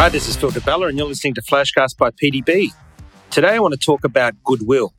Hi, this is Phil Di Bella, and you're listening to Flashcast by PDB. Today, I want to talk about goodwill,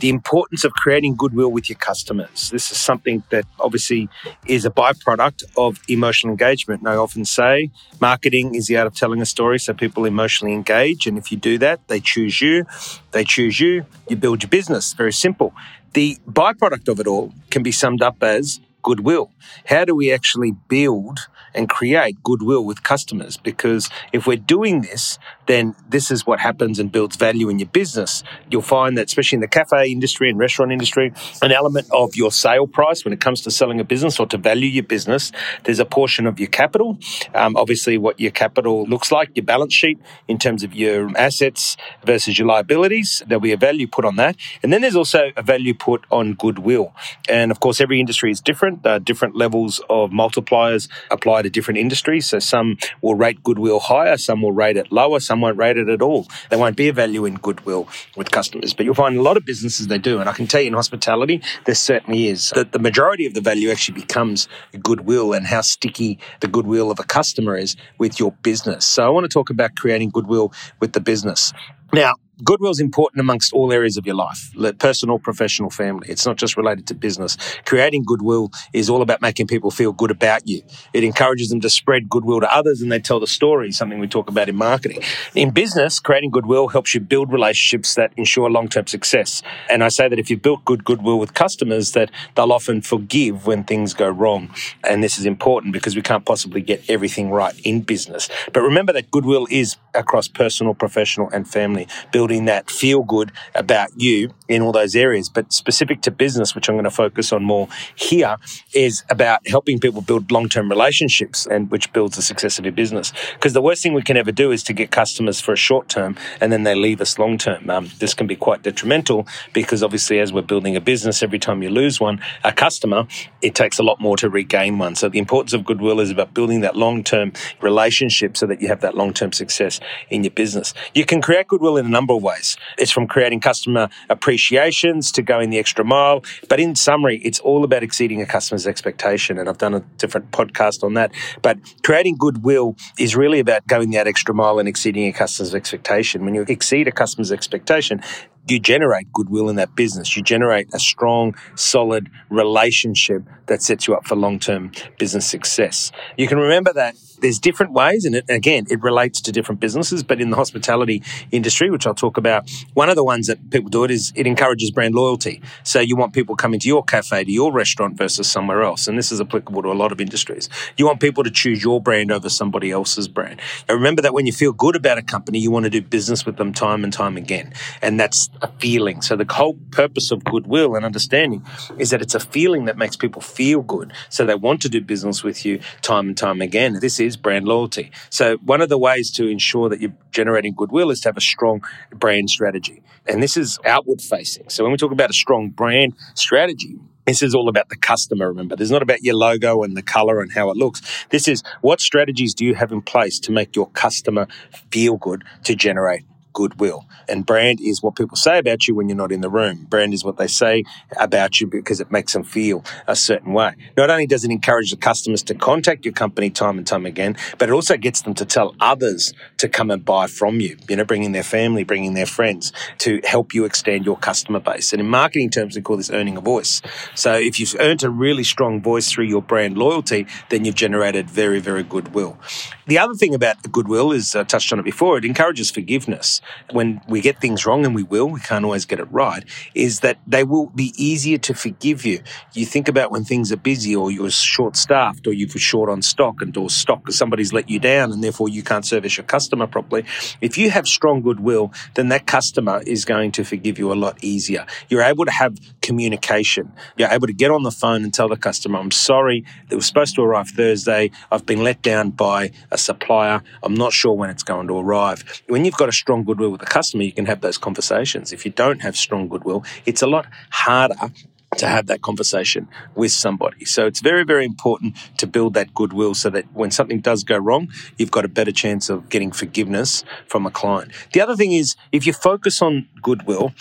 the importance of creating goodwill with your customers. This is something that obviously is a byproduct of emotional engagement. And I often say marketing is the art of telling a story, so people emotionally engage. And if you do that, they choose you, they choose you, you build your business. Very simple. The byproduct of it all can be summed up as goodwill. How do we actually build and create goodwill with customers? Because if we're doing this, then this is what happens and builds value in your business. You'll find that, especially in the cafe industry and restaurant industry, an element of your sale price when it comes to selling a business or to value your business, there's a portion of your capital. Um, obviously, what your capital looks like, your balance sheet in terms of your assets versus your liabilities. There'll be a value put on that. And then there's also a value put on goodwill. And of course, every industry is different. Uh, different levels of multipliers apply to different industries. So some will rate goodwill higher, some will rate it lower, some won't rate it at all. There won't be a value in goodwill with customers. But you'll find a lot of businesses they do. And I can tell you in hospitality, there certainly is. That the majority of the value actually becomes goodwill and how sticky the goodwill of a customer is with your business. So I want to talk about creating goodwill with the business. Now, goodwill is important amongst all areas of your life personal professional family. It's not just related to business. Creating goodwill is all about making people feel good about you. It encourages them to spread goodwill to others and they tell the story something we talk about in marketing. In business creating goodwill helps you build relationships that ensure long-term success. And i say that if you've built good goodwill with customers that they'll often forgive when things go wrong. And this is important because we can't possibly get everything right in business. But remember that goodwill is across personal professional and family. Build building that feel good about you in all those areas. But specific to business, which I'm going to focus on more here, is about helping people build long term relationships and which builds the success of your business. Because the worst thing we can ever do is to get customers for a short term and then they leave us long term. Um, this can be quite detrimental because obviously, as we're building a business, every time you lose one, a customer, it takes a lot more to regain one. So the importance of goodwill is about building that long term relationship so that you have that long term success in your business. You can create goodwill in a number of ways. It's from creating customer appreciations to going the extra mile. But in summary, it's all about exceeding a customer's expectation. And I've done a different podcast on that. But creating goodwill is really about going that extra mile and exceeding a customer's expectation. When you exceed a customer's expectation, you generate goodwill in that business. You generate a strong, solid relationship that sets you up for long term business success. You can remember that there's different ways, and it, again, it relates to different businesses. But in the hospitality industry, which I'll talk about, one of the ones that people do it is it encourages brand loyalty. So you want people coming to your cafe, to your restaurant versus somewhere else. And this is applicable to a lot of industries. You want people to choose your brand over somebody else's brand. And remember that when you feel good about a company, you want to do business with them time and time again. And that's a feeling. So the whole purpose of goodwill and understanding is that it's a feeling that makes people feel good. So they want to do business with you time and time again. This is brand loyalty. So one of the ways to ensure that you're generating goodwill is to have a strong brand strategy. And this is outward facing. So when we talk about a strong brand strategy, this is all about the customer, remember. This is not about your logo and the color and how it looks. This is what strategies do you have in place to make your customer feel good to generate goodwill. And brand is what people say about you when you're not in the room. Brand is what they say about you because it makes them feel a certain way. Not only does it encourage the customers to contact your company time and time again, but it also gets them to tell others to come and buy from you, you know, bringing their family, bringing their friends to help you extend your customer base. And in marketing terms, we call this earning a voice. So if you've earned a really strong voice through your brand loyalty, then you've generated very, very goodwill. The other thing about goodwill is, I uh, touched on it before, it encourages forgiveness when we get things wrong, and we will, we can't always get it right, is that they will be easier to forgive you. You think about when things are busy or you're short staffed or you're short on stock and or stock somebody's let you down and therefore you can't service your customer properly. If you have strong goodwill, then that customer is going to forgive you a lot easier. You're able to have communication. You're able to get on the phone and tell the customer, I'm sorry, it was supposed to arrive Thursday. I've been let down by a supplier. I'm not sure when it's going to arrive. When you've got a strong goodwill with a customer, you can have those conversations. If you don't have strong goodwill, it's a lot harder to have that conversation with somebody. So it's very, very important to build that goodwill so that when something does go wrong, you've got a better chance of getting forgiveness from a client. The other thing is if you focus on goodwill,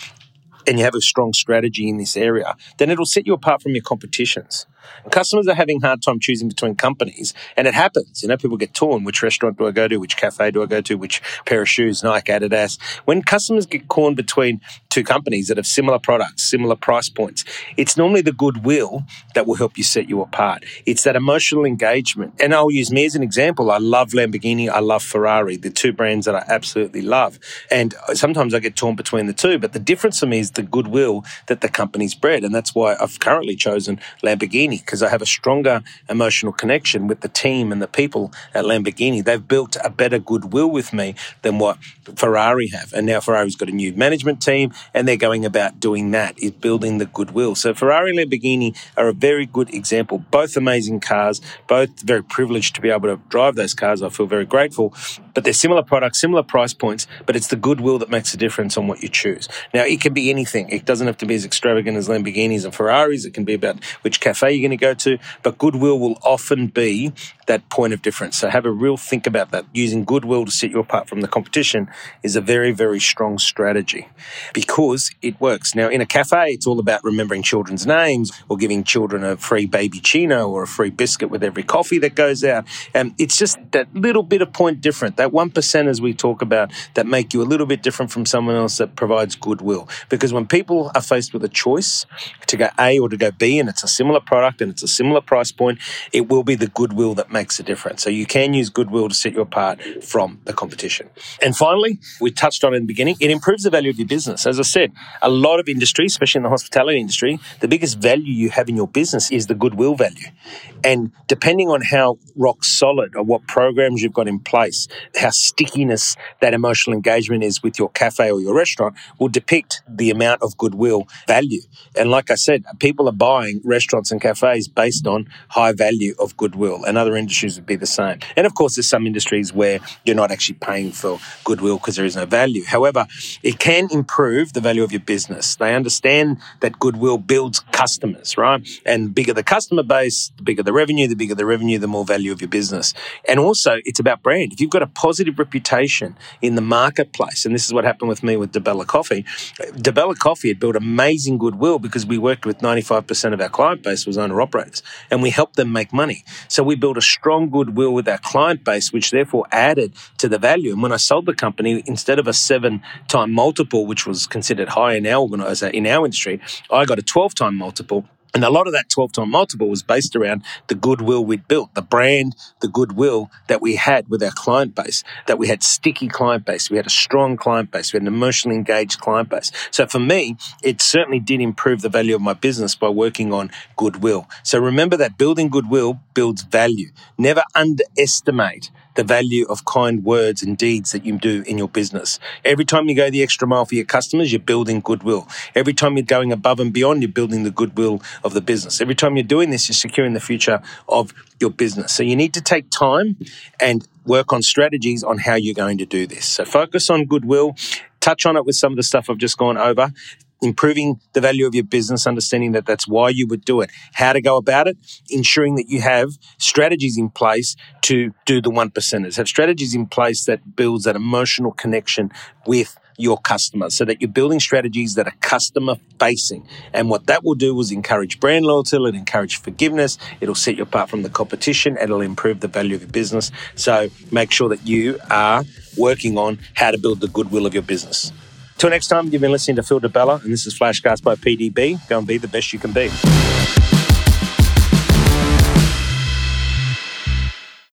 and you have a strong strategy in this area, then it'll set you apart from your competitions. Customers are having a hard time choosing between companies, and it happens. You know, people get torn. Which restaurant do I go to? Which cafe do I go to? Which pair of shoes? Nike, Adidas. When customers get torn between two companies that have similar products, similar price points, it's normally the goodwill that will help you set you apart. It's that emotional engagement. And I'll use me as an example. I love Lamborghini. I love Ferrari, the two brands that I absolutely love. And sometimes I get torn between the two, but the difference for me is the goodwill that the company's bred. And that's why I've currently chosen Lamborghini because I have a stronger emotional connection with the team and the people at Lamborghini. They've built a better goodwill with me than what Ferrari have. And now Ferrari's got a new management team and they're going about doing that, is building the goodwill. So Ferrari and Lamborghini are a very good example. Both amazing cars, both very privileged to be able to drive those cars. I feel very grateful. But they're similar products, similar price points, but it's the goodwill that makes a difference on what you choose. Now, it can be anything. It doesn't have to be as extravagant as Lamborghinis and Ferraris. It can be about which cafe you're going to go to, but goodwill will often be that point of difference. So have a real think about that. Using goodwill to set you apart from the competition is a very, very strong strategy because it works. Now, in a cafe, it's all about remembering children's names or giving children a free baby chino or a free biscuit with every coffee that goes out. And it's just that little bit of point different, that 1% as we talk about, that make you a little bit different from someone else that provides goodwill. Because when people are faced with a choice to go A or to go B, and it's a similar product and it's a similar price point, it will be the goodwill that makes a difference. So you can use goodwill to set you apart from the competition. And finally, we touched on in the beginning, it improves the value of your business. As I said, a lot of industries, especially in the hospitality industry, the biggest value you have in your business is the goodwill value. And depending on how rock solid or what programs you've got in place, how stickiness that emotional engagement is with your cafe or your restaurant will depict the amount of goodwill value. And like I said, people are buying restaurants and cafes based on high value of goodwill, and other industries would be the same. And of course, there's some industries where you're not actually paying for goodwill because there is no value. However, it can improve the value of your business. They understand that goodwill builds customers, right? And bigger the customer base, the bigger the revenue, the bigger the revenue, the more value of your business. And also, it's about brand. If you've got a positive reputation in the marketplace, and this is what happened with me with Di Bella Coffee, Di Bella Coffee had built amazing goodwill because we worked with 95% of our client base was owner operators and we helped them make money. So we built a strong goodwill with our client base, which therefore added to the value. And when I sold the company, instead of a seven time multiple, which was considered high in our in our industry, I got a 12 time multiple and a lot of that 12 time multiple was based around the goodwill we'd built, the brand, the goodwill that we had with our client base, that we had sticky client base. We had a strong client base. We had an emotionally engaged client base. So for me, it certainly did improve the value of my business by working on goodwill. So remember that building goodwill builds value. Never underestimate the value of kind words and deeds that you do in your business. Every time you go the extra mile for your customers, you're building goodwill. Every time you're going above and beyond, you're building the goodwill of the business. Every time you're doing this, you're securing the future of your business. So you need to take time and work on strategies on how you're going to do this. So focus on goodwill, touch on it with some of the stuff I've just gone over improving the value of your business, understanding that that's why you would do it, how to go about it, ensuring that you have strategies in place to do the one percenters, have strategies in place that builds that emotional connection with your customer so that you're building strategies that are customer facing. And what that will do is encourage brand loyalty, it'll encourage forgiveness, it'll set you apart from the competition, it'll improve the value of your business. So make sure that you are working on how to build the goodwill of your business. Till next time, you've been listening to Phil Di Bella, and this is Flashcast by PDB. Go and be the best you can be.